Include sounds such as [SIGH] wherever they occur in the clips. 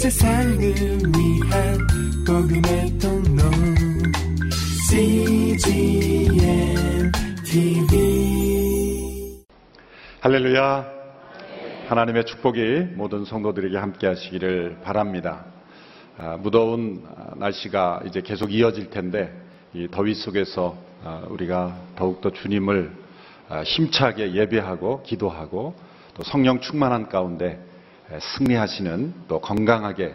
세상을 위한 복음의 통로 CGM TV 할렐루야. 하나님의 축복이 모든 성도들에게 함께 하시기를 바랍니다. 아, 무더운 날씨가 이제 계속 이어질 텐데 이 더위 속에서 아, 우리가 더욱더 주님을 아, 힘차게 예배하고 기도하고 또 성령 충만한 가운데 승리하시는 또 건강하게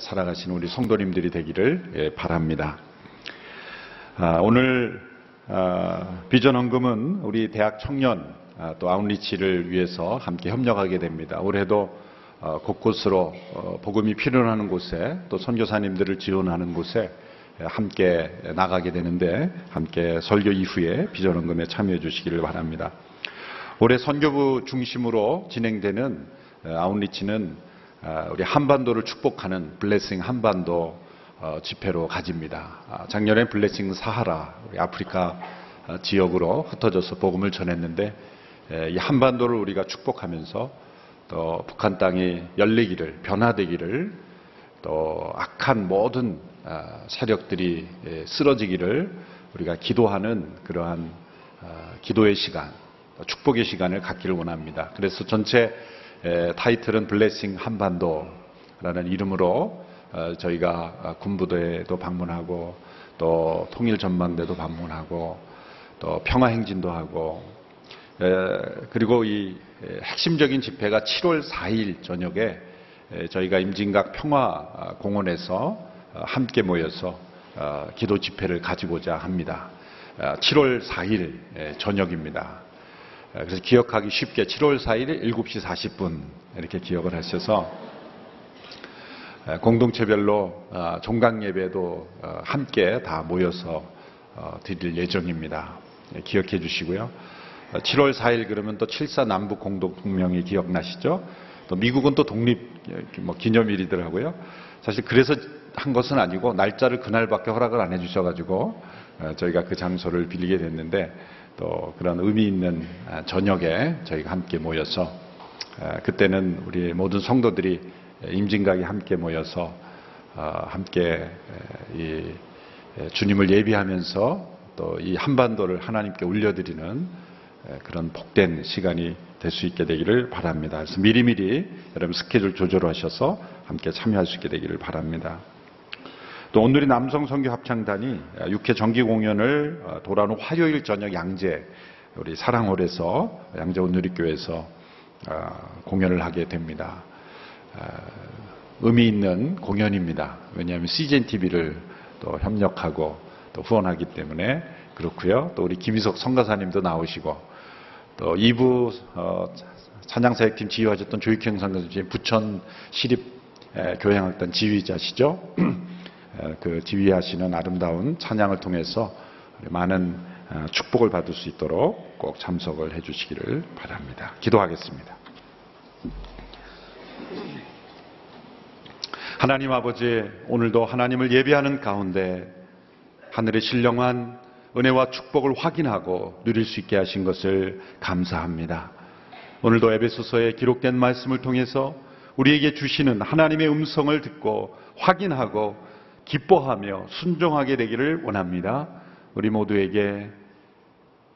살아가시는 우리 성도님들이 되기를 예, 바랍니다. 오늘 비전 헌금은 우리 대학 청년 또 아웃리치를 위해서 함께 협력하게 됩니다. 올해도 어, 곳곳으로 어, 복음이 필요하는 곳에 또 선교사님들을 지원하는 곳에 함께 나가게 되는데 함께 설교 이후에 비전원금에 참여해 주시기를 바랍니다. 올해 선교부 중심으로 진행되는 어, 아웃리치는 우리 한반도를 축복하는 블레싱 한반도 집회로 가집니다. 아, 작년에 블레싱 사하라 우리 아프리카 지역으로 흩어져서 복음을 전했는데 이 한반도를 우리가 축복하면서 또 북한 땅이 열리기를 변화되기를 또 악한 모든 아, 세력들이 예, 쓰러지기를 우리가 기도하는 그러한 아, 기도의 시간, 축복의 시간을 갖기를 원합니다. 그래서 전체 타이틀은 블레싱 한반도라는 이름으로 어, 저희가 군부대도 방문하고 또 통일 전망대도 방문하고 또 평화 행진도 하고 그리고 이 핵심적인 집회가 7월 4일 저녁에 저희가 임진각 평화공원에서 어, 함께 모여서 어, 기도 집회를 가지고자 합니다. 7월 어, 4일 저녁입니다. 그래서 기억하기 쉽게 7월 4일 7시 40분 이렇게 기억을 하셔서 공동체별로 종강 예배도 함께 다 모여서 드릴 예정입니다. 기억해 주시고요. 7월 4일 그러면 또 7사 남북 공동명이 기억나시죠? 또 미국은 또 독립 뭐 기념일이더라고요. 사실 그래서 한 것은 아니고 날짜를 그날밖에 허락을 안 해주셔가지고 어, 저희가 그 장소를 빌리게 됐는데 또 그런 의미 있는 아, 저녁에 저희가 함께 모여서 아, 그때는 우리 모든 성도들이 임진각에 함께 모여서 어, 함께 주님을 예비하면서 또 이 한반도를 하나님께 올려드리는 그런 복된 시간이 될 수 있게 되기를 바랍니다. 그래서 미리미리 여러분 스케줄 조절하셔서 함께 참여할 수 있게 되기를 바랍니다. 또 오늘이 남성 성교 합창단이 6회 정기 공연을 어, 돌아오는 화요일 저녁 양재 우리 사랑홀에서 양재 온누리교회에서 어, 공연을 하게 됩니다. 어, 의미 있는 공연입니다. 왜냐하면 CGN TV를 또 협력하고 또 후원하기 때문에 그렇고요. 또 우리 김희석 성가사님도 나오시고 또 2부 어, 찬양사역팀 지휘하셨던 조익형 상가님 부천 시립 교향악단 지휘자시죠. [CLEARS THROAT] 그 지휘하시는 아름다운 찬양을 통해서 많은 어, 축복을 받을 수 있도록 꼭 참석을 해주시기를 바랍니다. 기도하겠습니다. 하나님 아버지, 오늘도 하나님을 예배하는 가운데 하늘의 신령한 은혜와 축복을 확인하고 누릴 수 있게 하신 것을 감사합니다. 오늘도 에베소서에 기록된 말씀을 통해서 우리에게 주시는 하나님의 음성을 듣고 확인하고 기뻐하며 순종하게 되기를 원합니다. 우리 모두에게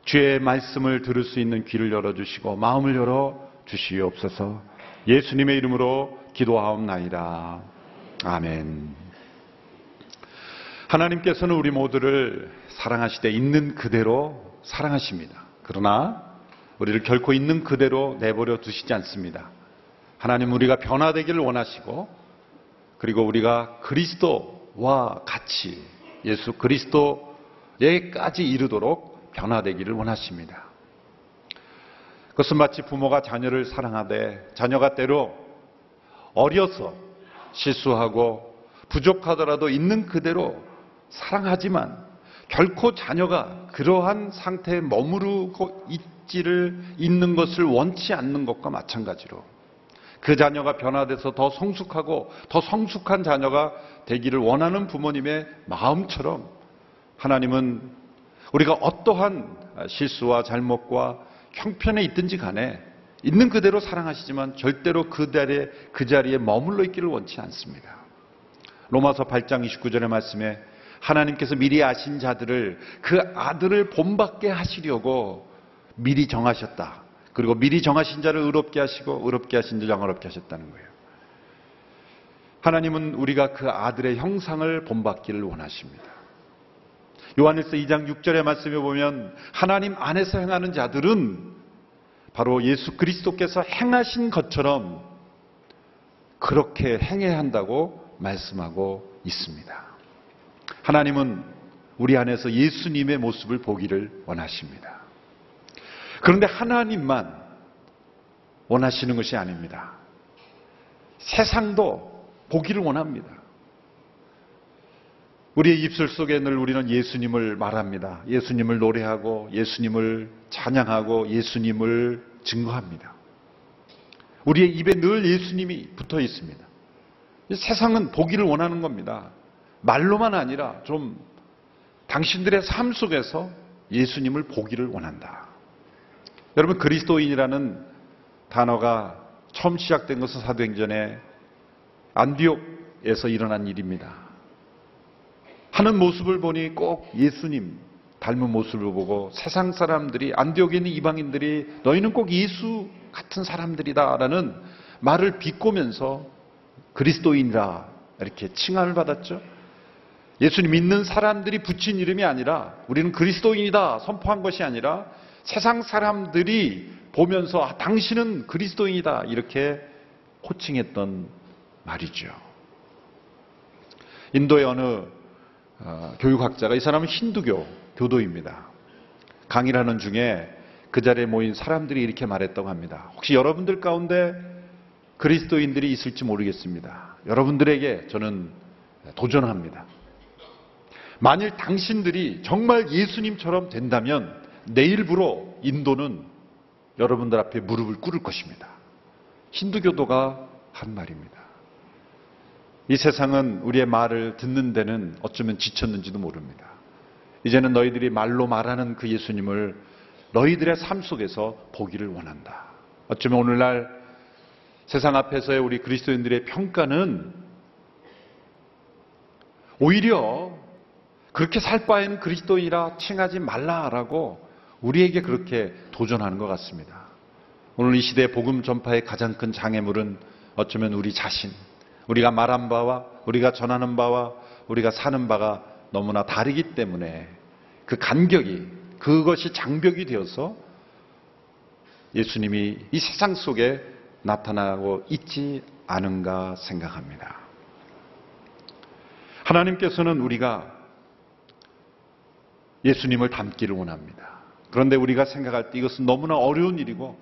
주의 말씀을 들을 수 있는 귀를 열어주시고 마음을 열어 주시옵소서 예수님의 이름으로 기도하옵나이다. 아멘. 하나님께서는 우리 모두를 사랑하시되 있는 그대로 사랑하십니다. 그러나 우리를 결코 있는 그대로 내버려 두시지 않습니다. 하나님 우리가 변화되기를 원하시고 그리고 우리가 그리스도 와 같이 예수 그리스도에까지 이르도록 변화되기를 원하십니다. 그것은 마치 부모가 자녀를 사랑하되 자녀가 때로 어려서 실수하고 부족하더라도 있는 그대로 사랑하지만 결코 자녀가 그러한 상태에 머무르고 있지를 있는 것을 원치 않는 것과 마찬가지로 그 자녀가 변화돼서 더 성숙하고 더 성숙한 자녀가 되기를 원하는 부모님의 마음처럼 하나님은 우리가 어떠한 실수와 잘못과 형편에 있든지 간에 있는 그대로 사랑하시지만 절대로 그 자리에, 그 자리에 머물러 있기를 원치 않습니다. 로마서 8장 29절의 말씀에 하나님께서 미리 아신 자들을 그 아들을 본받게 하시려고 미리 정하셨다. 그리고 미리 정하신 자를 의롭게 하시고 의롭게 하신 자를 영어롭게 하셨다는 거예요. 하나님은 우리가 그 아들의 형상을 본받기를 원하십니다. 요한일서 2장 6절의 말씀에 보면 하나님 안에서 행하는 자들은 바로 예수 그리스도께서 행하신 것처럼 그렇게 행해야 한다고 말씀하고 있습니다. 하나님은 우리 안에서 예수님의 모습을 보기를 원하십니다. 그런데 하나님만 원하시는 것이 아닙니다. 세상도 보기를 원합니다. 우리의 입술 속에 늘 우리는 예수님을 말합니다. 예수님을 노래하고 예수님을 찬양하고 예수님을 증거합니다. 우리의 입에 늘 예수님이 붙어 있습니다. 세상은 보기를 원하는 겁니다. 말로만 아니라 좀 당신들의 삶 속에서 예수님을 보기를 원한다. 여러분 그리스도인이라는 단어가 처음 시작된 것은 사도행전에 안디옥에서 일어난 일입니다. 하는 모습을 보니 꼭 예수님 닮은 모습을 보고 세상 사람들이 안디옥에 있는 이방인들이 너희는 꼭 예수 같은 사람들이다라는 말을 비꼬면서 그리스도인이라 이렇게 칭함을 받았죠. 예수님 믿는 사람들이 붙인 이름이 아니라 우리는 그리스도인이다 선포한 것이 아니라 세상 사람들이 보면서 아, 당신은 그리스도인이다 이렇게 호칭했던 말이죠. 인도의 어느 어, 교육학자가 이 사람은 힌두교 교도입니다. 강의를 하는 중에 그 자리에 모인 사람들이 이렇게 말했다고 합니다. 혹시 여러분들 가운데 그리스도인들이 있을지 모르겠습니다. 여러분들에게 저는 도전합니다. 만일 당신들이 정말 예수님처럼 된다면 내일부로 인도는 여러분들 앞에 무릎을 꿇을 것입니다. 힌두교도가 한 말입니다. 이 세상은 우리의 말을 듣는 데는 어쩌면 지쳤는지도 모릅니다. 이제는 너희들이 말로 말하는 그 예수님을 너희들의 삶 속에서 보기를 원한다. 어쩌면 오늘날 세상 앞에서의 우리 그리스도인들의 평가는 오히려 그렇게 살 바에는 그리스도인이라 칭하지 말라라고 우리에게 그렇게 도전하는 것 같습니다. 오늘 이 시대 복음 전파의 가장 큰 장애물은 어쩌면 우리 자신, 우리가 말한 바와 우리가 전하는 바와 우리가 사는 바가 너무나 다르기 때문에 그 간격이 그것이 장벽이 되어서 예수님이 이 세상 속에 나타나고 있지 않은가 생각합니다. 하나님께서는 우리가 예수님을 닮기를 원합니다. 그런데 우리가 생각할 때 이것은 너무나 어려운 일이고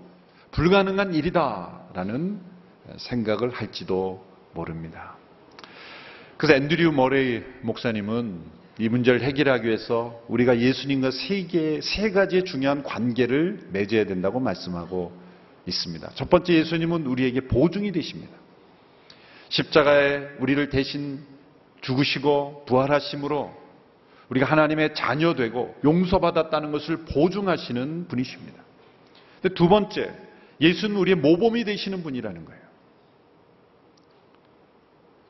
불가능한 일이다라는 생각을 할지도 모릅니다. 그래서 앤드류 머레이 목사님은 이 문제를 해결하기 위해서 우리가 예수님과 세, 개, 세 가지의 중요한 관계를 맺어야 된다고 말씀하고 있습니다. 첫 번째 예수님은 우리에게 보증이 되십니다. 십자가에 우리를 대신 죽으시고 부활하심으로 우리가 하나님의 자녀 되고 용서받았다는 것을 보증하시는 분이십니다. 두 번째, 예수는 우리의 모범이 되시는 분이라는 거예요.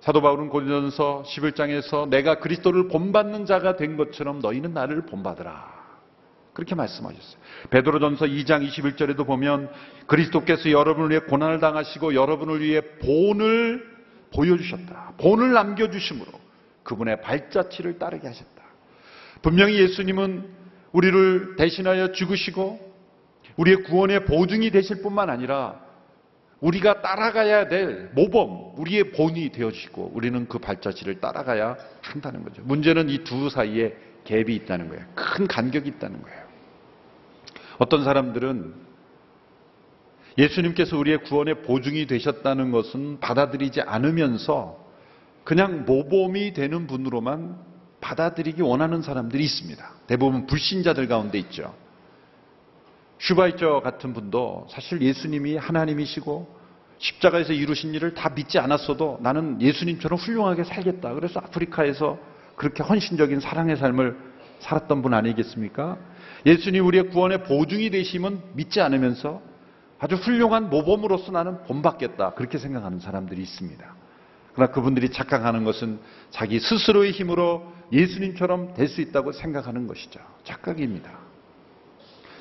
사도 바울은 고린도전서 11장에서 내가 그리스도를 본받는 자가 된 것처럼 너희는 나를 본받으라. 그렇게 말씀하셨어요. 베드로전서 2장 21절에도 보면 그리스도께서 여러분을 위해 고난을 당하시고 여러분을 위해 본을 보여주셨다. 본을 남겨주심으로 그분의 발자취를 따르게 하셨다. 분명히 예수님은 우리를 대신하여 죽으시고 우리의 구원의 보증이 되실 뿐만 아니라 우리가 따라가야 될 모범, 우리의 본이 되어주시고 우리는 그 발자취를 따라가야 한다는 거죠. 문제는 이 두 사이에 갭이 있다는 거예요. 큰 간격이 있다는 거예요. 어떤 사람들은 예수님께서 우리의 구원의 보증이 되셨다는 것은 받아들이지 않으면서 그냥 모범이 되는 분으로만 받아들이기 원하는 사람들이 있습니다. 대부분 불신자들 가운데 있죠. 슈바이처 같은 분도 사실 예수님이 하나님이시고 십자가에서 이루신 일을 다 믿지 않았어도 나는 예수님처럼 훌륭하게 살겠다. 그래서 아프리카에서 그렇게 헌신적인 사랑의 삶을 살았던 분 아니겠습니까? 예수님 우리의 구원의 보증이 되시면 믿지 않으면서 아주 훌륭한 모범으로서 나는 본받겠다. 그렇게 생각하는 사람들이 있습니다. 그러나 그분들이 착각하는 것은 자기 스스로의 힘으로 예수님처럼 될 수 있다고 생각하는 것이죠. 착각입니다.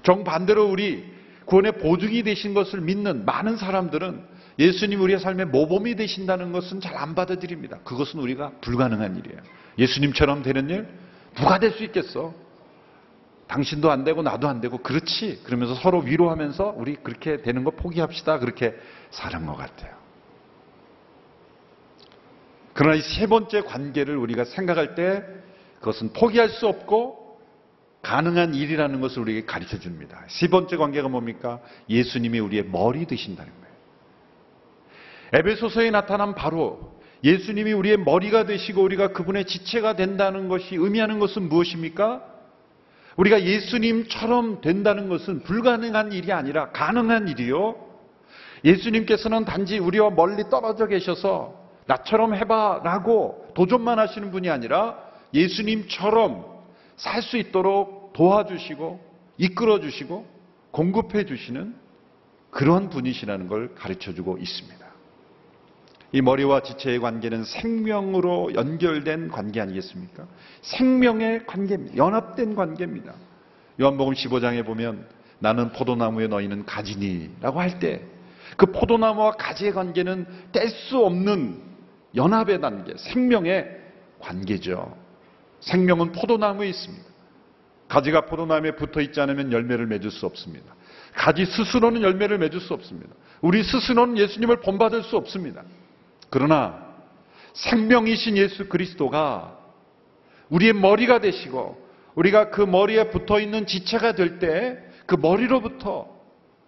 정반대로 우리 구원의 보증이 되신 것을 믿는 많은 사람들은 예수님 우리의 삶의 모범이 되신다는 것은 잘 안 받아들입니다. 그것은 우리가 불가능한 일이에요. 예수님처럼 되는 일 누가 될 수 있겠어? 당신도 안 되고 나도 안 되고 그렇지. 그러면서 서로 위로하면서 우리 그렇게 되는 거 포기합시다. 그렇게 사는 것 같아요. 그러나 이 세 번째 관계를 우리가 생각할 때 그것은 포기할 수 없고 가능한 일이라는 것을 우리에게 가르쳐 줍니다. 세 번째 관계가 뭡니까? 예수님이 우리의 머리 되신다는 거예요. 에베소서에 나타난 바로 예수님이 우리의 머리가 되시고 우리가 그분의 지체가 된다는 것이 의미하는 것은 무엇입니까? 우리가 예수님처럼 된다는 것은 불가능한 일이 아니라 가능한 일이요. 예수님께서는 단지 우리와 멀리 떨어져 계셔서 나처럼 해봐라고 도전만 하시는 분이 아니라 예수님처럼 살 수 있도록 도와주시고 이끌어 주시고 공급해 주시는 그런 분이시라는 걸 가르쳐 주고 있습니다. 이 머리와 지체의 관계는 생명으로 연결된 관계 아니겠습니까? 생명의 관계입니다. 연합된 관계입니다. 요한복음 15장에 보면 나는 포도나무에 너희는 가지니라고 할 때 그 포도나무와 가지의 관계는 뗄 수 없는 연합의 단계, 생명의 관계죠. 생명은 포도나무에 있습니다. 가지가 포도나무에 붙어 있지 않으면 열매를 맺을 수 없습니다. 가지 스스로는 열매를 맺을 수 없습니다. 우리 스스로는 예수님을 본받을 수 없습니다. 그러나 생명이신 예수 그리스도가 우리의 머리가 되시고 우리가 그 머리에 붙어 있는 지체가 될 때 그 머리로부터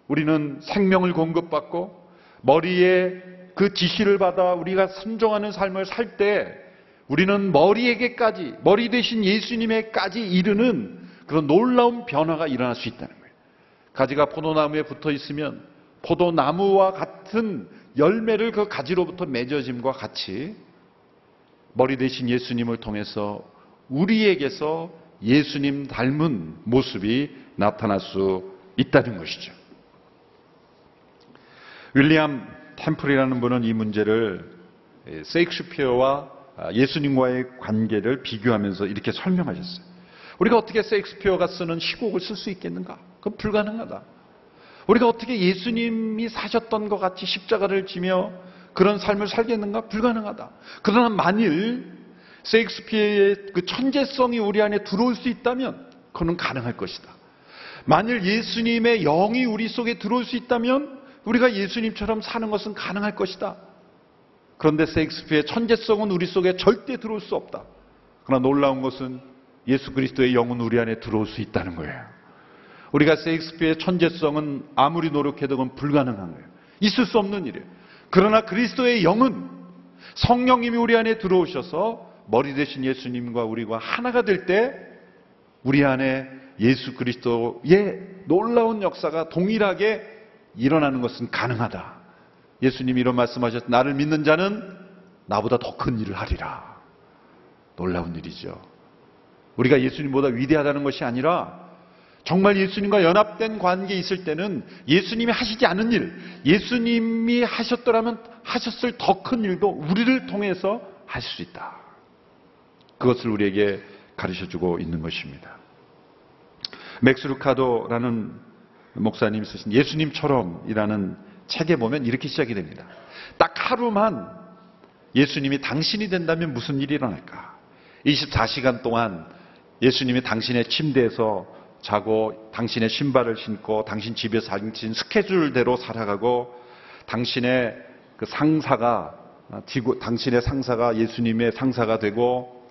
우리는 생명을 공급받고 머리에 그 지시를 받아 우리가 순종하는 삶을 살 때 우리는 머리에게까지 머리 대신 예수님에까지 이르는 그런 놀라운 변화가 일어날 수 있다는 거예요. 가지가 포도나무에 붙어 있으면 포도나무와 같은 열매를 그 가지로부터 맺어짐과 같이 머리 대신 예수님을 통해서 우리에게서 예수님 닮은 모습이 나타날 수 있다는 것이죠. 윌리엄 템플이라는 분은 이 문제를 세익스피어와 예수님과의 관계를 비교하면서 이렇게 설명하셨어요. 우리가 어떻게 세익스피어가 쓰는 시곡을 쓸 수 있겠는가? 그건 불가능하다. 우리가 어떻게 예수님이 사셨던 것 같이 십자가를 지며 그런 삶을 살겠는가? 불가능하다. 그러나 만일 세익스피어의 그 천재성이 우리 안에 들어올 수 있다면 그는 가능할 것이다. 만일 예수님의 영이 우리 속에 들어올 수 있다면 우리가 예수님처럼 사는 것은 가능할 것이다. 그런데 세익스피어의 천재성은 우리 속에 절대 들어올 수 없다. 그러나 놀라운 것은 예수 그리스도의 영은 우리 안에 들어올 수 있다는 거예요. 우리가 세익스피어의 천재성은 아무리 노력해도 불가능한 거예요. 있을 수 없는 일이에요. 그러나 그리스도의 영은 성령님이 우리 안에 들어오셔서 머리 대신 예수님과 우리가 하나가 될 때 우리 안에 예수 그리스도의 놀라운 역사가 동일하게 일어나는 것은 가능하다. 예수님이 이런 말씀하셨 나를 믿는 자는 나보다 더 큰 일을 하리라. 놀라운 일이죠. 우리가 예수님보다 위대하다는 것이 아니라 정말 예수님과 연합된 관계에 있을 때는 예수님이 하시지 않은 일, 예수님이 하셨더라면 하셨을 더 큰 일도 우리를 통해서 할수 있다. 그것을 우리에게 가르쳐 주고 있는 것입니다. 맥스루카도라는 목사님이 쓰신 예수님처럼이라는 책에 보면 이렇게 시작이 됩니다. 딱 하루만 예수님이 당신이 된다면 무슨 일이 일어날까? 24시간 동안 예수님이 당신의 침대에서 자고 당신의 신발을 신고 당신 집에서 당신 스케줄대로 살아가고 당신의 그 상사가 당신의 상사가 예수님의 상사가 되고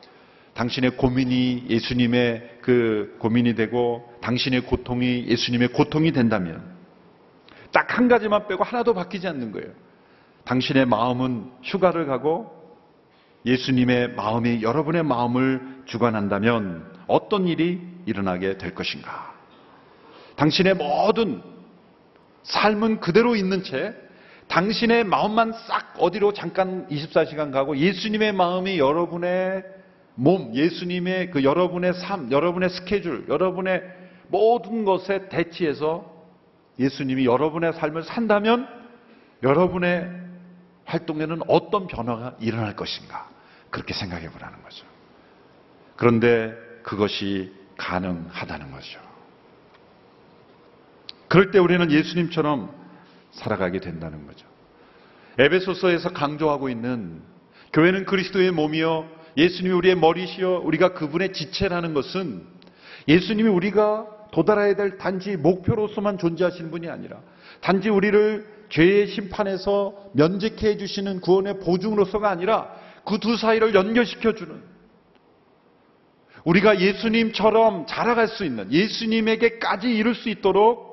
당신의 고민이 예수님의 그 고민이 되고 당신의 고통이 예수님의 고통이 된다면 딱 한 가지만 빼고 하나도 바뀌지 않는 거예요. 당신의 마음은 휴가를 가고 예수님의 마음이 여러분의 마음을 주관한다면 어떤 일이 일어나게 될 것인가? 당신의 모든 삶은 그대로 있는 채 당신의 마음만 싹 어디로 잠깐 24시간 가고 예수님의 마음이 여러분의 몸, 예수님의 그 여러분의 삶, 여러분의 스케줄, 여러분의 모든 것에 대치해서 예수님이 여러분의 삶을 산다면 여러분의 활동에는 어떤 변화가 일어날 것인가 그렇게 생각해 보라는 거죠. 그런데 그것이 가능하다는 거죠. 그럴 때 우리는 예수님처럼 살아가게 된다는 거죠. 에베소서에서 강조하고 있는 교회는 그리스도의 몸이요 예수님이 우리의 머리시여 우리가 그분의 지체라는 것은 예수님이 우리가 도달해야 될 단지 목표로서만 존재하시는 분이 아니라 단지 우리를 죄의 심판에서 면직해 주시는 구원의 보증으로서가 아니라 그 두 사이를 연결시켜 주는 우리가 예수님처럼 자라갈 수 있는 예수님에게까지 이룰 수 있도록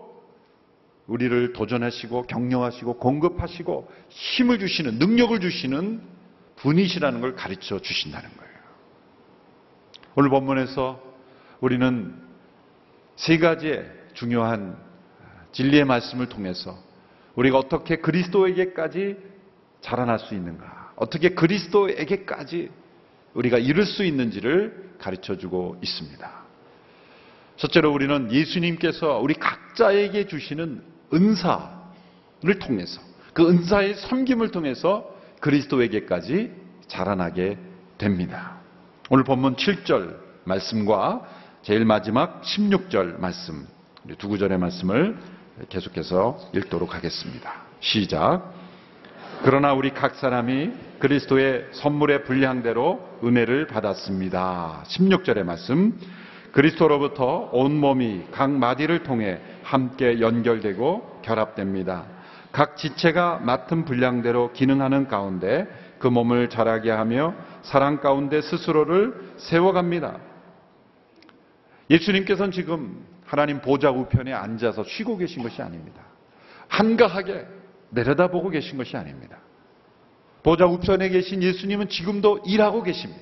우리를 도전하시고 격려하시고 공급하시고 힘을 주시는 능력을 주시는 분이시라는 걸 가르쳐 주신다는 거예요. 오늘 본문에서 우리는 세 가지의 중요한 진리의 말씀을 통해서 우리가 어떻게 그리스도에게까지 자라날 수 있는가, 어떻게 그리스도에게까지 우리가 이룰 수 있는지를 가르쳐 주고 있습니다. 첫째로 우리는 예수님께서 우리 각자에게 주시는 은사를 통해서 그 은사의 섬김을 통해서 그리스도에게까지 자라나게 됩니다. 오늘 본문 7절 말씀과 제일 마지막 16절 말씀, 두 구절의 말씀을 계속해서 읽도록 하겠습니다. 시작. 그러나 우리 각 사람이 그리스도의 선물의 분량대로 은혜를 받았습니다. 16절의 말씀. 그리스도로부터 온 몸이 각 마디를 통해 함께 연결되고 결합됩니다. 각 지체가 맡은 분량대로 기능하는 가운데 그 몸을 자라게 하며 사랑 가운데 스스로를 세워갑니다. 예수님께서는 지금 하나님 보좌 우편에 앉아서 쉬고 계신 것이 아닙니다. 한가하게 내려다보고 계신 것이 아닙니다. 보좌 우편에 계신 예수님은 지금도 일하고 계십니다.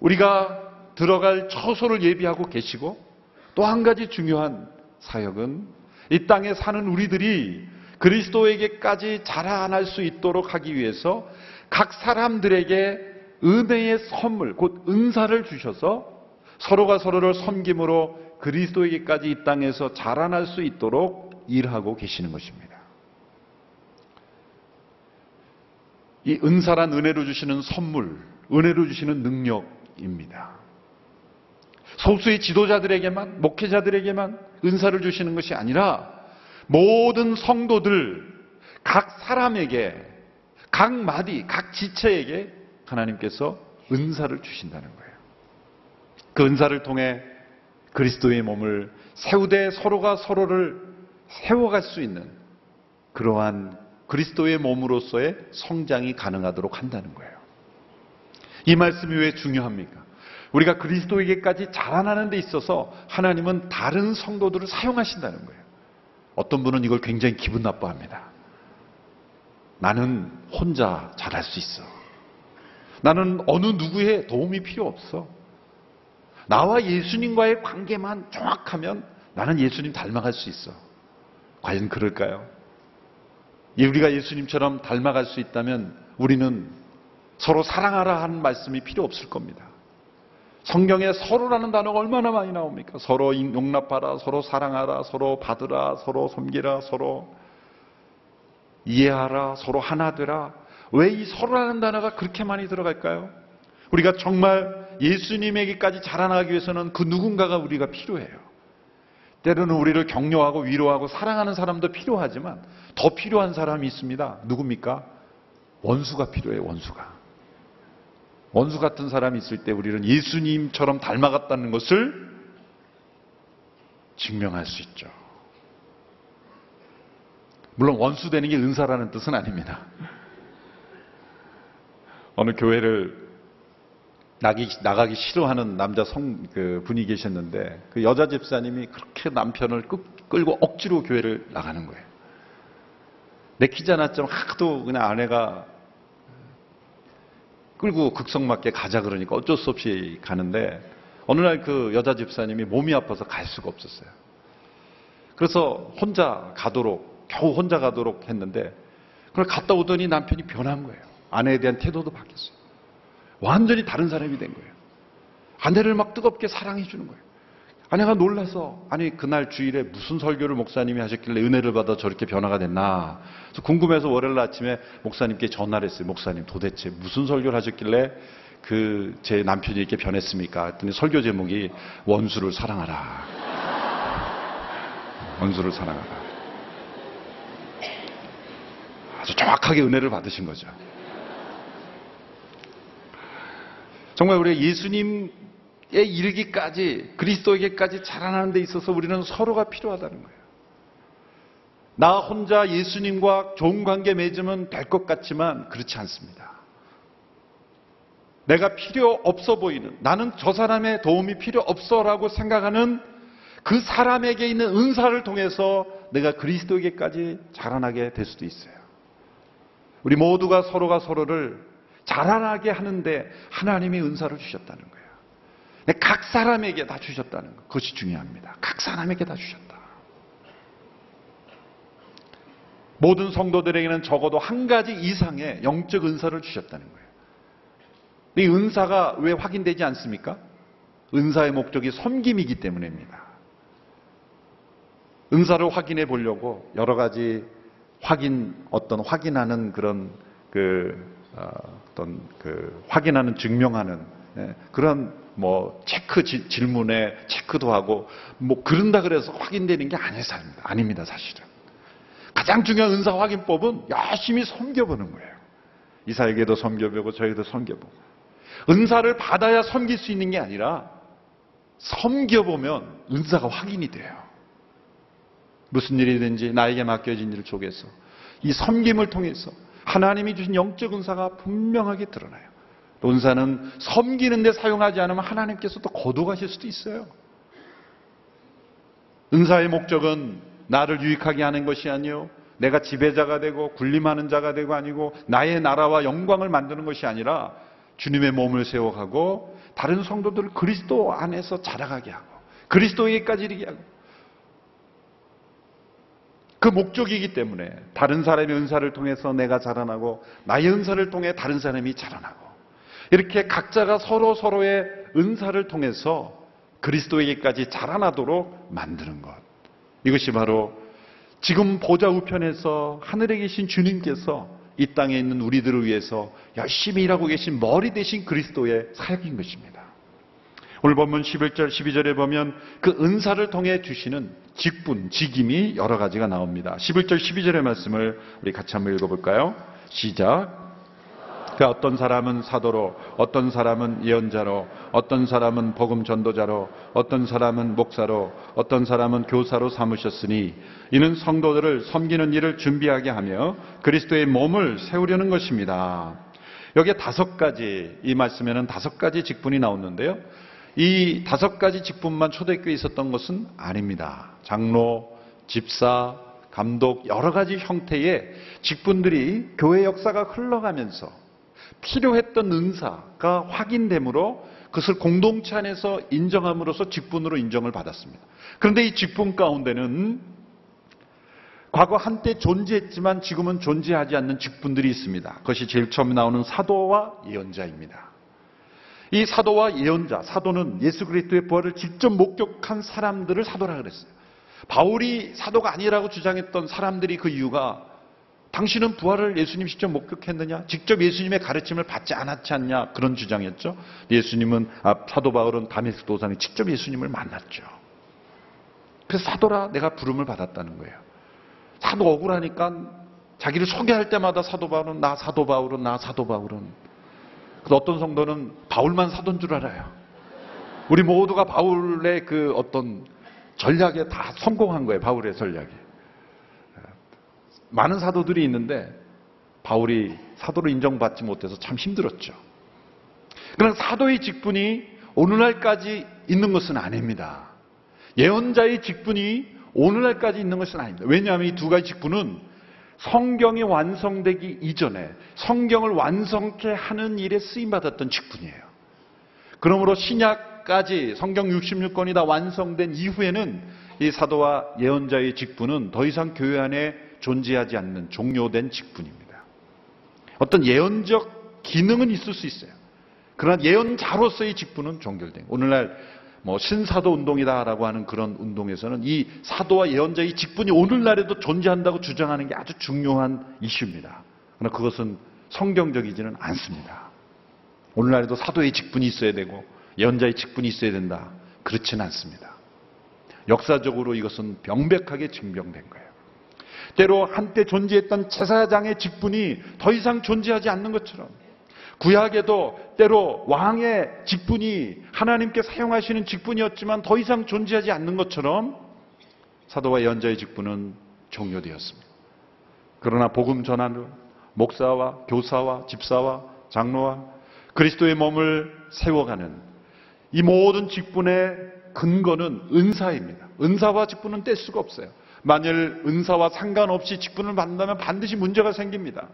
우리가 들어갈 처소를 예비하고 계시고 또 한 가지 중요한 사역은 이 땅에 사는 우리들이 그리스도에게까지 자라날 수 있도록 하기 위해서 각 사람들에게 은혜의 선물, 곧 은사를 주셔서 서로가 서로를 섬김으로 그리스도에게까지 이 땅에서 자라날 수 있도록 일하고 계시는 것입니다. 이 은사란 은혜로 주시는 선물, 은혜로 주시는 능력입니다. 소수의 지도자들에게만, 목회자들에게만 은사를 주시는 것이 아니라 모든 성도들, 각 사람에게, 각 마디, 각 지체에게 하나님께서 은사를 주신다는 거예요. 그 은사를 통해 그리스도의 몸을 세우되 서로가 서로를 세워갈 수 있는 그러한 그리스도의 몸으로서의 성장이 가능하도록 한다는 거예요. 이 말씀이 왜 중요합니까? 우리가 그리스도에게까지 자라나는 데 있어서 하나님은 다른 성도들을 사용하신다는 거예요. 어떤 분은 이걸 굉장히 기분 나빠합니다. 나는 혼자 잘할 수 있어. 나는 어느 누구의 도움이 필요 없어. 나와 예수님과의 관계만 정확하면 나는 예수님 닮아갈 수 있어. 과연 그럴까요? 우리가 예수님처럼 닮아갈 수 있다면 우리는 서로 사랑하라 하는 말씀이 필요 없을 겁니다. 성경에 서로라는 단어가 얼마나 많이 나옵니까? 서로 용납하라, 서로 사랑하라, 서로 받으라, 서로 섬기라, 서로 이해하라, 서로 하나 되라. 왜 이 서로라는 단어가 그렇게 많이 들어갈까요? 우리가 정말 예수님에게까지 자라나기 위해서는 그 누군가가 우리가 필요해요. 때로는 우리를 격려하고 위로하고 사랑하는 사람도 필요하지만 더 필요한 사람이 있습니다. 누굽니까? 원수가 필요해요, 원수가. 원수 같은 사람이 있을 때 우리는 예수님처럼 닮아갔다는 것을 증명할 수 있죠. 물론 원수 되는 게 은사라는 뜻은 아닙니다. 어느 교회를 나기, 나가기 싫어하는 남자 성, 그 분이 계셨는데 그 여자 집사님이 그렇게 남편을 끌고 억지로 교회를 나가는 거예요. 내키자 않았지만 하도 그냥 아내가 끌고 극성맞게 가자 그러니까 어쩔 수 없이 가는데 어느 날 그 여자 집사님이 몸이 아파서 갈 수가 없었어요. 그래서 혼자 가도록 겨우 혼자 가도록 했는데 그걸 갔다 오더니 남편이 변한 거예요. 아내에 대한 태도도 바뀌었어요. 완전히 다른 사람이 된 거예요. 아내를 막 뜨겁게 사랑해 주는 거예요. 아내가 놀라서. 아니 그날 주일에 무슨 설교를 목사님이 하셨길래 은혜를 받아 저렇게 변화가 됐나? 그래서 궁금해서 월요일 아침에 목사님께 전화를 했어요. 목사님 도대체 무슨 설교를 하셨길래 그 제 남편이 이렇게 변했습니까? 했더니 설교 제목이 원수를 사랑하라. 원수를 사랑하라. 아주 정확하게 은혜를 받으신 거죠. 정말 우리 예수님에 이르기까지 그리스도에게까지 자라나는 데 있어서 우리는 서로가 필요하다는 거예요. 나 혼자 예수님과 좋은 관계 맺으면 될 것 같지만 그렇지 않습니다. 내가 필요 없어 보이는 나는 저 사람의 도움이 필요 없어라고 생각하는 그 사람에게 있는 은사를 통해서 내가 그리스도에게까지 자라나게 될 수도 있어요. 우리 모두가 서로가 서로를 자라나게 하는데 하나님이 은사를 주셨다는 거예요. 각 사람에게 다 주셨다는 것. 그것이 중요합니다. 각 사람에게 다 주셨다. 모든 성도들에게는 적어도 한 가지 이상의 영적 은사를 주셨다는 거예요. 이 은사가 왜 확인되지 않습니까? 은사의 목적이 섬김이기 때문입니다. 은사를 확인해 보려고 여러 가지 확인, 어떤 확인하는 그런 그 어, 어떤 그 확인하는 증명하는 예, 그런 뭐 체크 지, 질문에 체크도 하고 뭐 그런다 그래서 확인되는 게 아니에요, 아닙니다, 사실은. 가장 중요한 은사 확인법은 열심히 섬겨보는 거예요. 이사에게도 섬겨보고 저에게도 섬겨보고. 은사를 받아야 섬길 수 있는 게 아니라 섬겨보면 은사가 확인이 돼요. 무슨 일이든지 나에게 맡겨진 일 속에서 이 섬김을 통해서 하나님이 주신 영적 은사가 분명하게 드러나요. 은사는 섬기는 데 사용하지 않으면 하나님께서 또 거두가실 수도 있어요. 은사의 목적은 나를 유익하게 하는 것이 아니요. 내가 지배자가 되고 군림하는 자가 되고 아니고 나의 나라와 영광을 만드는 것이 아니라 주님의 몸을 세워가고 다른 성도들을 그리스도 안에서 자라가게 하고 그리스도에게까지 이르게 하고 그 목적이기 때문에 다른 사람의 은사를 통해서 내가 자라나고 나의 은사를 통해 다른 사람이 자라나고 이렇게 각자가 서로 서로의 은사를 통해서 그리스도에게까지 자라나도록 만드는 것. 이것이 바로 지금 보좌 우편에서 하늘에 계신 주님께서 이 땅에 있는 우리들을 위해서 열심히 일하고 계신 머리 대신 그리스도의 사역인 것입니다. 오늘 본문 11절, 12절에 보면 그 은사를 통해 주시는 직분, 직임이 여러 가지가 나옵니다. 11절, 12절의 말씀을 우리 같이 한번 읽어볼까요? 시작. 그 어떤 사람은 사도로, 어떤 사람은 예언자로, 어떤 사람은 복음 전도자로, 어떤 사람은 목사로, 어떤 사람은 교사로 삼으셨으니 이는 성도들을 섬기는 일을 준비하게 하며 그리스도의 몸을 세우려는 것입니다. 여기에 다섯 가지, 이 말씀에는 다섯 가지 직분이 나오는데요. 이 다섯 가지 직분만 초대교회에 있었던 것은 아닙니다. 장로, 집사, 감독, 여러 가지 형태의 직분들이 교회 역사가 흘러가면서 필요했던 은사가 확인되므로 그것을 공동체 안에서 인정함으로써 직분으로 인정을 받았습니다. 그런데 이 직분 가운데는 과거 한때 존재했지만 지금은 존재하지 않는 직분들이 있습니다. 그것이 제일 처음 나오는 사도와 예언자입니다. 이 사도와 예언자, 사도는 예수 그리스도의 부활을 직접 목격한 사람들을 사도라 그랬어요. 바울이 사도가 아니라고 주장했던 사람들이 그 이유가 당신은 부활을 예수님 직접 목격했느냐? 직접 예수님의 가르침을 받지 않았지 않냐? 그런 주장이었죠. 예수님은 아, 사도 바울은 다메스 도상에 직접 예수님을 만났죠. 그래서 사도라 내가 부름을 받았다는 거예요. 사도 억울하니까 자기를 소개할 때마다 사도 바울은 나 사도 바울은 나 사도 바울은 어떤 성도는 바울만 사도인 줄 알아요. 우리 모두가 바울의 그 어떤 전략에 다 성공한 거예요. 바울의 전략이. 많은 사도들이 있는데 바울이 사도로 인정받지 못해서 참 힘들었죠. 그러나 사도의 직분이 오늘날까지 있는 것은 아닙니다. 예언자의 직분이 오늘날까지 있는 것은 아닙니다. 왜냐하면 이 두 가지 직분은 성경이 완성되기 이전에 성경을 완성케 하는 일에 쓰임받았던 직분이에요. 그러므로 신약까지 성경 66권이 다 완성된 이후에는 이 사도와 예언자의 직분은 더 이상 교회 안에 존재하지 않는 종료된 직분입니다. 어떤 예언적 기능은 있을 수 있어요. 그러나 예언자로서의 직분은 종결된. 오늘날 뭐 신사도 운동이다라고 하는 그런 운동에서는 이 사도와 예언자의 직분이 오늘날에도 존재한다고 주장하는 게 아주 중요한 이슈입니다. 그러나 그것은 성경적이지는 않습니다. 오늘날에도 사도의 직분이 있어야 되고 예언자의 직분이 있어야 된다. 그렇지는 않습니다. 역사적으로 이것은 명백하게 증명된 거예요. 때로 한때 존재했던 제사장의 직분이 더 이상 존재하지 않는 것처럼 구약에도 때로 왕의 직분이 하나님께 사용하시는 직분이었지만 더 이상 존재하지 않는 것처럼 사도와 예언자의 직분은 종료되었습니다. 그러나 복음 전하는 목사와 교사와 집사와 장로와 그리스도의 몸을 세워가는 이 모든 직분의 근거는 은사입니다. 은사와 직분은 뗄 수가 없어요. 만일 은사와 상관없이 직분을 받는다면 반드시 문제가 생깁니다.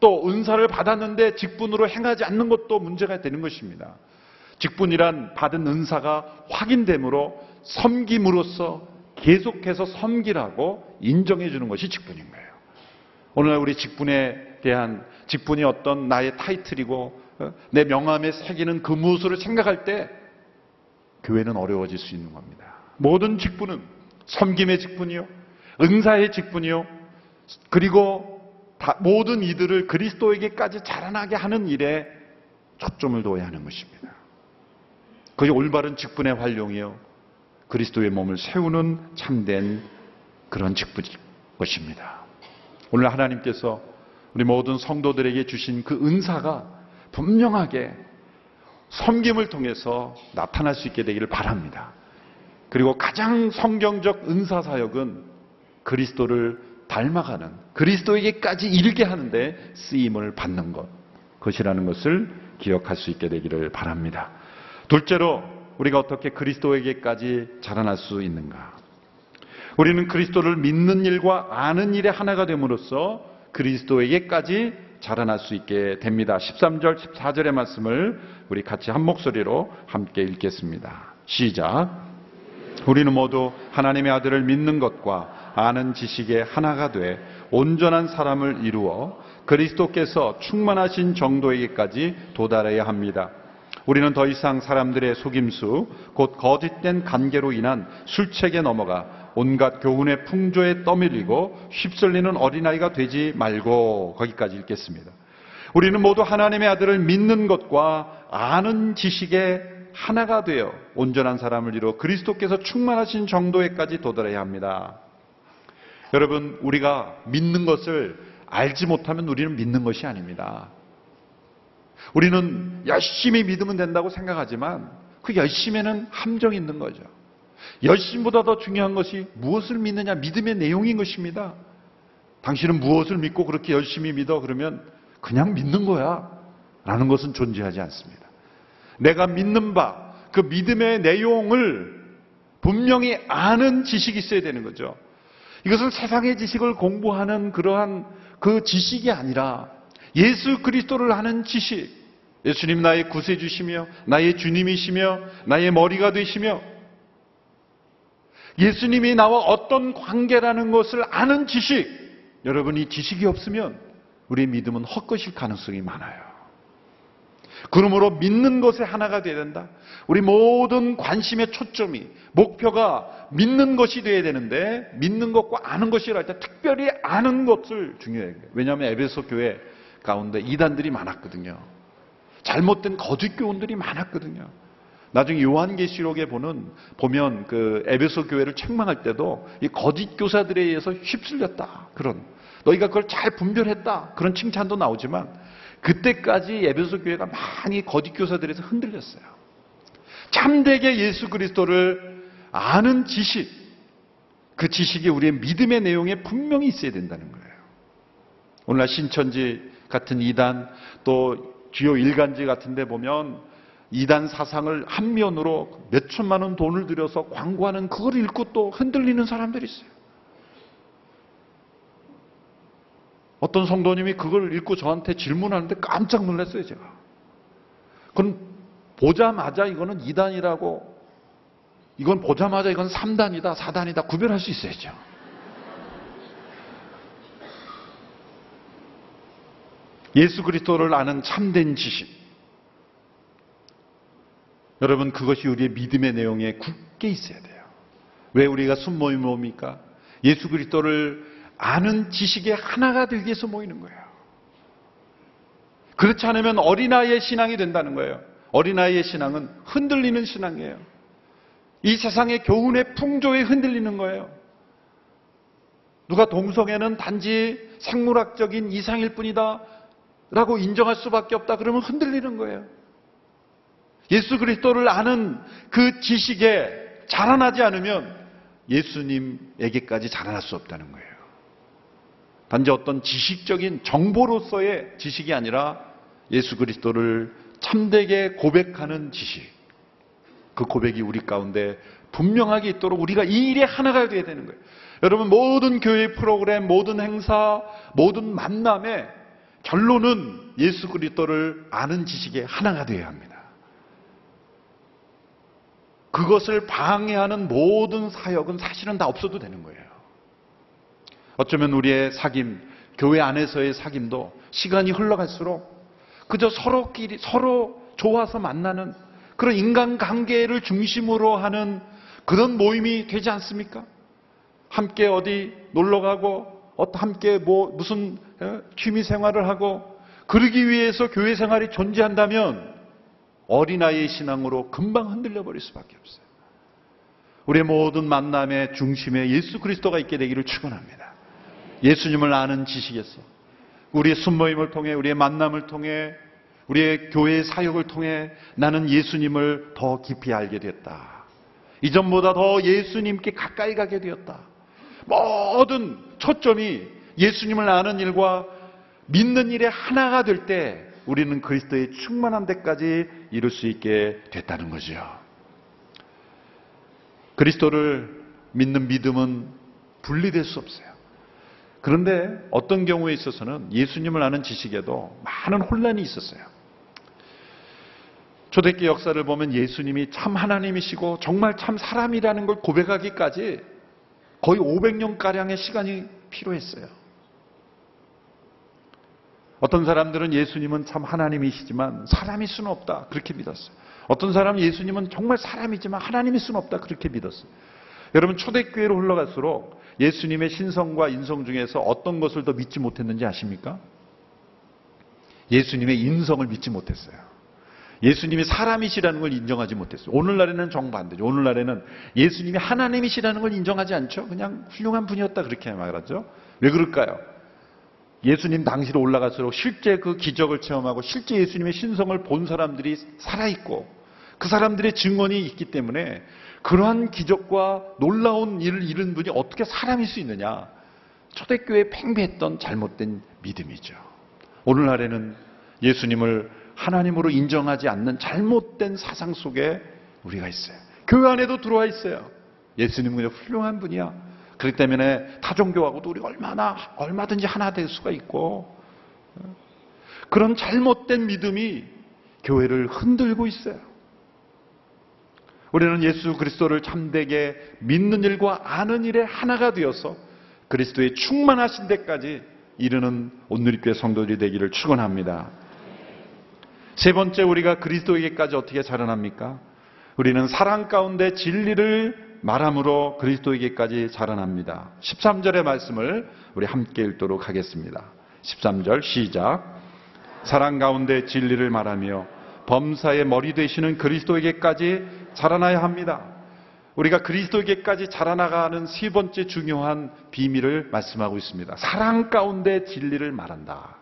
또 은사를 받았는데 직분으로 행하지 않는 것도 문제가 되는 것입니다. 직분이란 받은 은사가 확인됨으로 섬김으로써 계속해서 섬기라고 인정해 주는 것이 직분인 거예요. 오늘날 우리 직분에 대한 직분이 어떤 나의 타이틀이고 어, 내 명함에 새기는 그 무엇을 생각할 때 교회는 어려워질 수 있는 겁니다. 모든 직분은 섬김의 직분이요, 은사의 직분이요, 그리고 다- 모든 이들을 그리스도에게까지 자라나게 하는 일에 초점을 둬야 하는 것입니다. 그게 올바른 직분의 활용이요, 그리스도의 몸을 세우는 참된 그런 직분일 것입니다. 오늘 하나님께서 우리 모든 성도들에게 주신 그 은사가 분명하게 섬김을 통해서 나타날 수 있게 되기를 바랍니다. 그리고 가장 성경적 은사 사역은 그리스도를 닮아가는 그리스도에게까지 이르게 하는데 쓰임을 받는 것 그것이라는 것을 기억할 수 있게 되기를 바랍니다. 둘째로 우리가 어떻게 그리스도에게까지 자라날 수 있는가? 우리는 그리스도를 믿는 일과 아는 일의 하나가 됨으로써 그리스도에게까지 자라날 수 있게 됩니다. 13절, 14절의 말씀을 우리 같이 한 목소리로 함께 읽겠습니다. 시작. 우리는 모두 하나님의 아들을 믿는 것과 아는 지식의 하나가 돼 온전한 사람을 이루어 그리스도께서 충만하신 정도에게까지 도달해야 합니다. 우리는 더 이상 사람들의 속임수, 곧 거짓된 관계로 인한 술책에 넘어가 온갖 교훈의 풍조에 떠밀리고 휩쓸리는 어린아이가 되지 말고 거기까지 읽겠습니다. 우리는 모두 하나님의 아들을 믿는 것과 아는 지식의 하나가 되어 온전한 사람을 이루어 그리스도께서 충만하신 정도에까지 도달해야 합니다. 여러분, 우리가 믿는 것을 알지 못하면 우리는 믿는 것이 아닙니다. 우리는 열심히 믿으면 된다고 생각하지만 그 열심에는 함정이 있는 거죠. 열심보다 더 중요한 것이 무엇을 믿느냐, 믿음의 내용인 것입니다. 당신은 무엇을 믿고 그렇게 열심히 믿어? 그러면 그냥 믿는 거야. 라는 것은 존재하지 않습니다. 내가 믿는 바, 그 믿음의 내용을 분명히 아는 지식이 있어야 되는 거죠. 이것은 세상의 지식을 공부하는 그러한 그 지식이 아니라 예수 그리스도를 아는 지식. 예수님 나의 구세주시며 나의 주님이시며 나의 머리가 되시며 예수님이 나와 어떤 관계라는 것을 아는 지식. 여러분 이 지식이 없으면 우리의 믿음은 헛것일 가능성이 많아요. 그러므로 믿는 것에 하나가 되어야 된다. 우리 모든 관심의 초점이 목표가 믿는 것이 되어야 되는데 믿는 것과 아는 것이라 할 때 특별히 아는 것을 중요해요. 왜냐하면 에베소 교회 가운데 이단들이 많았거든요. 잘못된 거짓 교훈들이 많았거든요. 나중에 요한계시록에 보는 보면 그 에베소 교회를 책망할 때도 이 거짓 교사들에 의해서 휩쓸렸다 그런 너희가 그걸 잘 분별했다 그런 칭찬도 나오지만 그때까지 에베소 교회가 많이 거짓 교사들에서 흔들렸어요. 참되게 예수 그리스도를 아는 지식 그 지식이 우리의 믿음의 내용에 분명히 있어야 된다는 거예요. 오늘날 신천지 같은 이단 또 주요 일간지 같은 데 보면 이단 사상을 한 면으로 몇 천만 원 돈을 들여서 광고하는 그걸 읽고 또 흔들리는 사람들이 있어요. 어떤 성도님이 그걸 읽고 저한테 질문하는데 깜짝 놀랐어요, 제가. 그건 보자마자 이거는 이단이라고, 이건 보자마자 이건 3단이다, 4단이다 구별할 수 있어야죠. 예수 그리스도를 아는 참된 지식. 여러분 그것이 우리의 믿음의 내용에 굳게 있어야 돼요. 왜 우리가 순모임 뭡니까? 예수 그리스도를 아는 지식의 하나가 되기 위해서 모이는 거예요. 그렇지 않으면 어린아이의 신앙이 된다는 거예요. 어린아이의 신앙은 흔들리는 신앙이에요. 이 세상의 교훈의 풍조에 흔들리는 거예요. 누가 동성애는 단지 생물학적인 이상일 뿐이다 라고 인정할 수밖에 없다 그러면 흔들리는 거예요. 예수 그리스도를 아는 그 지식에 자라나지 않으면 예수님에게까지 자라날 수 없다는 거예요. 단지 어떤 지식적인 정보로서의 지식이 아니라 예수 그리스도를 참되게 고백하는 지식. 그 고백이 우리 가운데 분명하게 있도록 우리가 이 일에 하나가 되어야 되는 거예요. 여러분 모든 교회 프로그램, 모든 행사, 모든 만남의 결론은 예수 그리스도를 아는 지식에 하나가 되어야 합니다. 그것을 방해하는 모든 사역은 사실은 다 없어도 되는 거예요. 어쩌면 우리의 사귐, 교회 안에서의 사귐도 시간이 흘러갈수록 그저 서로끼리, 서로 좋아서 만나는 그런 인간관계를 중심으로 하는 그런 모임이 되지 않습니까? 함께 어디 놀러 가고, 함께 뭐 무슨 어, 취미 생활을 하고, 그러기 위해서 교회 생활이 존재한다면 어린아이의 신앙으로 금방 흔들려 버릴 수밖에 없어요. 우리의 모든 만남의 중심에 예수 그리스도가 있게 되기를 축원합니다. 예수님을 아는 지식에서 우리의 순모임을 통해 우리의 만남을 통해 우리의 교회의 사역을 통해 나는 예수님을 더 깊이 알게 됐다. 이전보다 더 예수님께 가까이 가게 되었다. 모든 초점이 예수님을 아는 일과 믿는 일에 하나가 될 때 우리는 그리스도의 충만한 데까지 이룰 수 있게 됐다는 거죠. 그리스도를 믿는 믿음은 분리될 수 없어요. 그런데 어떤 경우에 있어서는 예수님을 아는 지식에도 많은 혼란이 있었어요. 초대기 역사를 보면 예수님이 참 하나님이시고 정말 참 사람이라는 걸 고백하기까지 거의 500년가량의 시간이 필요했어요. 어떤 사람들은 예수님은 참 하나님이시지만 사람일 수는 없다. 그렇게 믿었어요. 어떤 사람은 예수님은 정말 사람이지만 하나님일 수는 없다. 그렇게 믿었어요. 여러분, 초대교회로 흘러갈수록 예수님의 신성과 인성 중에서 어떤 것을 더 믿지 못했는지 아십니까? 예수님의 인성을 믿지 못했어요. 예수님이 사람이시라는 걸 인정하지 못했어요. 오늘날에는 정반대죠. 오늘날에는 예수님이 하나님이시라는 걸 인정하지 않죠. 그냥 훌륭한 분이었다 그렇게 말하죠. 왜 그럴까요? 예수님 당시로 올라갈수록 실제 그 기적을 체험하고 실제 예수님의 신성을 본 사람들이 살아있고 그 사람들의 증언이 있기 때문에 그러한 기적과 놀라운 일을 이룬 분이 어떻게 사람일 수 있느냐. 초대교회에 팽배했던 잘못된 믿음이죠. 오늘날에는 예수님을 하나님으로 인정하지 않는 잘못된 사상 속에 우리가 있어요. 교회 안에도 들어와 있어요. 예수님은 그냥 훌륭한 분이야. 그렇기 때문에 타종교하고도 우리 얼마나 얼마든지 하나 될 수가 있고 그런 잘못된 믿음이 교회를 흔들고 있어요. 우리는 예수 그리스도를 참되게 믿는 일과 아는 일에 하나가 되어서 그리스도의 충만하신 데까지 이르는 온누리교회 성도들이 되기를 축원합니다. 세 번째 우리가 그리스도에게까지 어떻게 자라납니까? 우리는 사랑 가운데 진리를 말함으로 그리스도에게까지 자라납니다. 13절의 말씀을 우리 함께 읽도록 하겠습니다. 13절 시작. 사랑 가운데 진리를 말하며 범사의 머리 되시는 그리스도에게까지 자라나야 합니다. 우리가 그리스도에게까지 자라나가는 세 번째 중요한 비밀을 말씀하고 있습니다. 사랑 가운데 진리를 말한다.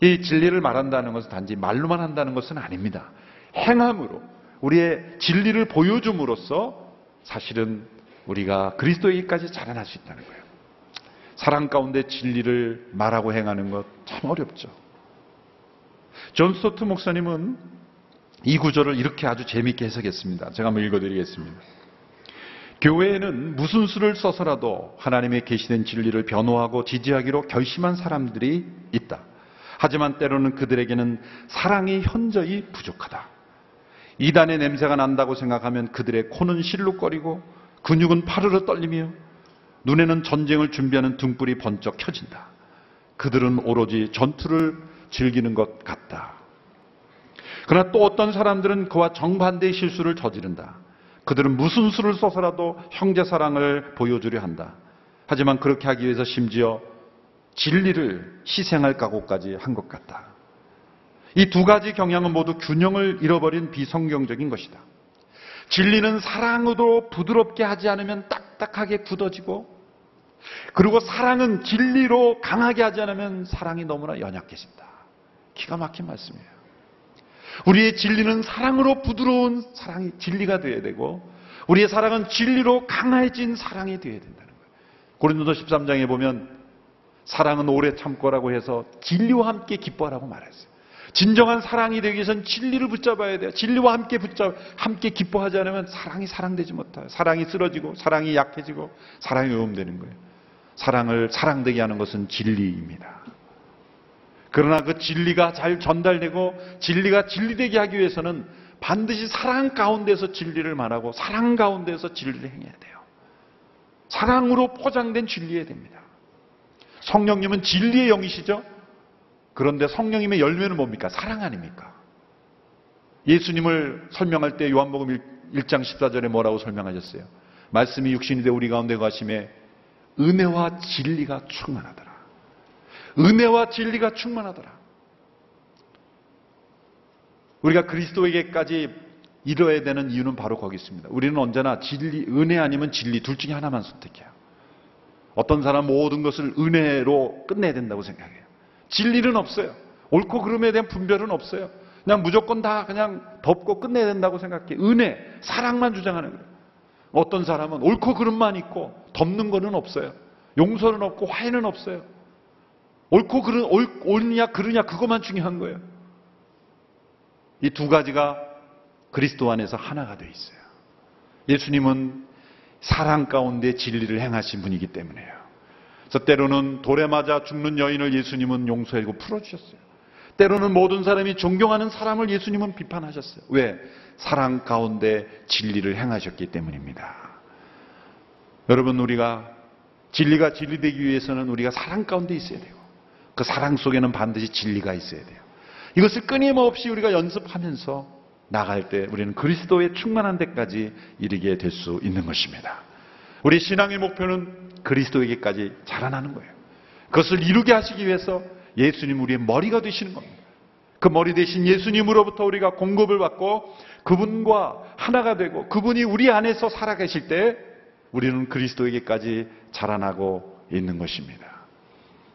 이 진리를 말한다는 것은 단지 말로만 한다는 것은 아닙니다. 행함으로 우리의 진리를 보여줌으로써 사실은 우리가 그리스도에게까지 자라날 수 있다는 거예요. 사랑 가운데 진리를 말하고 행하는 것 참 어렵죠. 존 스토트 목사님은 이 구절을 이렇게 아주 재미있게 해석했습니다. 제가 한번 읽어드리겠습니다. 교회에는 무슨 수를 써서라도 하나님의 계시된 진리를 변호하고 지지하기로 결심한 사람들이 있다. 하지만 때로는 그들에게는 사랑이 현저히 부족하다. 이단의 냄새가 난다고 생각하면 그들의 코는 실룩거리고 근육은 파르르 떨리며 눈에는 전쟁을 준비하는 등불이 번쩍 켜진다. 그들은 오로지 전투를 즐기는 것 같다. 그러나 또 어떤 사람들은 그와 정반대의 실수를 저지른다. 그들은 무슨 수를 써서라도 형제 사랑을 보여주려 한다. 하지만 그렇게 하기 위해서 심지어 진리를 희생할 각오까지 한 것 같다. 이 두 가지 경향은 모두 균형을 잃어버린 비성경적인 것이다. 진리는 사랑으로 부드럽게 하지 않으면 딱딱하게 굳어지고 그리고 사랑은 진리로 강하게 하지 않으면 사랑이 너무나 연약해진다. 기가 막힌 말씀이에요. 우리의 진리는 사랑으로 부드러운 사랑이 진리가 되어야 되고 우리의 사랑은 진리로 강해진 사랑이 되어야 된다는 거예요. 고린도서 13장에 보면 사랑은 오래 참고라고 해서 진리와 함께 기뻐하라고 말했어요. 진정한 사랑이 되기 위해서는 진리를 붙잡아야 돼요. 진리와 함께 붙잡, 함께 기뻐하지 않으면 사랑이 사랑되지 못해요. 사랑이 쓰러지고, 사랑이 약해지고, 사랑이 오염되는 거예요. 사랑을 사랑되게 하는 것은 진리입니다. 그러나 그 진리가 잘 전달되고 진리가 진리되게 하기 위해서는 반드시 사랑 가운데서 진리를 말하고 사랑 가운데서 진리를 행해야 돼요. 사랑으로 포장된 진리해야 됩니다. 성령님은 진리의 영이시죠? 그런데 성령님의 열매는 뭡니까? 사랑 아닙니까? 예수님을 설명할 때 요한복음 1장 14절에 뭐라고 설명하셨어요? 말씀이 육신이 되어 우리 가운데 가심에 은혜와 진리가 충만하더라. 은혜와 진리가 충만하더라. 우리가 그리스도에게까지 이뤄야 되는 이유는 바로 거기 있습니다. 우리는 언제나 진리, 은혜 아니면 진리 둘 중에 하나만 선택해요. 어떤 사람 모든 것을 은혜로 끝내야 된다고 생각해요. 진리는 없어요. 옳고 그름에 대한 분별은 없어요. 그냥 무조건 다 그냥 덮고 끝내야 된다고 생각해. 은혜, 사랑만 주장하는 거예요. 어떤 사람은 옳고 그름만 있고 덮는 거는 없어요. 용서는 없고 화해는 없어요. 옳고 옳, 옳냐 그르냐 그것만 중요한 거예요. 이 두 가지가 그리스도 안에서 하나가 되어 있어요. 예수님은 사랑 가운데 진리를 행하신 분이기 때문에요. 그래서 때로는 돌에 맞아 죽는 여인을 예수님은 용서하고 풀어주셨어요. 때로는 모든 사람이 존경하는 사람을 예수님은 비판하셨어요. 왜? 사랑 가운데 진리를 행하셨기 때문입니다. 여러분, 우리가 진리가 진리되기 위해서는 우리가 사랑 가운데 있어야 돼요. 그 사랑 속에는 반드시 진리가 있어야 돼요. 이것을 끊임없이 우리가 연습하면서 나갈 때 우리는 그리스도의 충만한 데까지 이르게 될 수 있는 것입니다. 우리 신앙의 목표는 그리스도에게까지 자라나는 거예요. 그것을 이루게 하시기 위해서 예수님 우리의 머리가 되시는 겁니다. 그 머리 대신 예수님으로부터 우리가 공급을 받고 그분과 하나가 되고 그분이 우리 안에서 살아계실 때 우리는 그리스도에게까지 자라나고 있는 것입니다.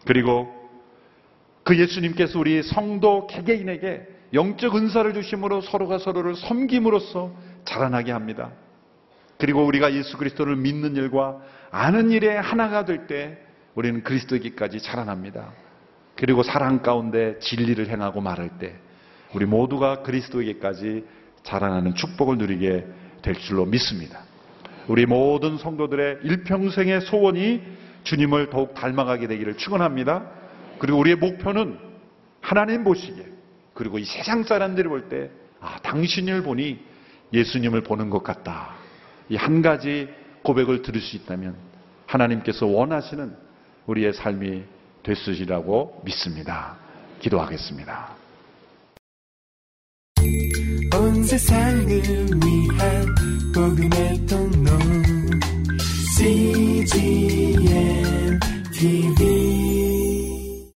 그리고 그 예수님께서 우리 성도 개개인에게 영적 은사를 주심으로 서로가 서로를 섬김으로써 자라나게 합니다. 그리고 우리가 예수 그리스도를 믿는 일과 아는 일에 하나가 될 때 우리는 그리스도에게까지 자라납니다. 그리고 사랑 가운데 진리를 행하고 말할 때 우리 모두가 그리스도에게까지 자라나는 축복을 누리게 될 줄로 믿습니다. 우리 모든 성도들의 일평생의 소원이 주님을 더욱 닮아가게 되기를 축원합니다. 그리고 우리의 목표는 하나님 보시기에 그리고 이 세상 사람들이 볼 때 아, 당신을 보니 예수님을 보는 것 같다. 이 한 가지 고백을 들을 수 있다면 하나님께서 원하시는 우리의 삶이 됐으리라고 믿습니다. 기도하겠습니다. 온 세상을 위한 복음의 통로 CGM TV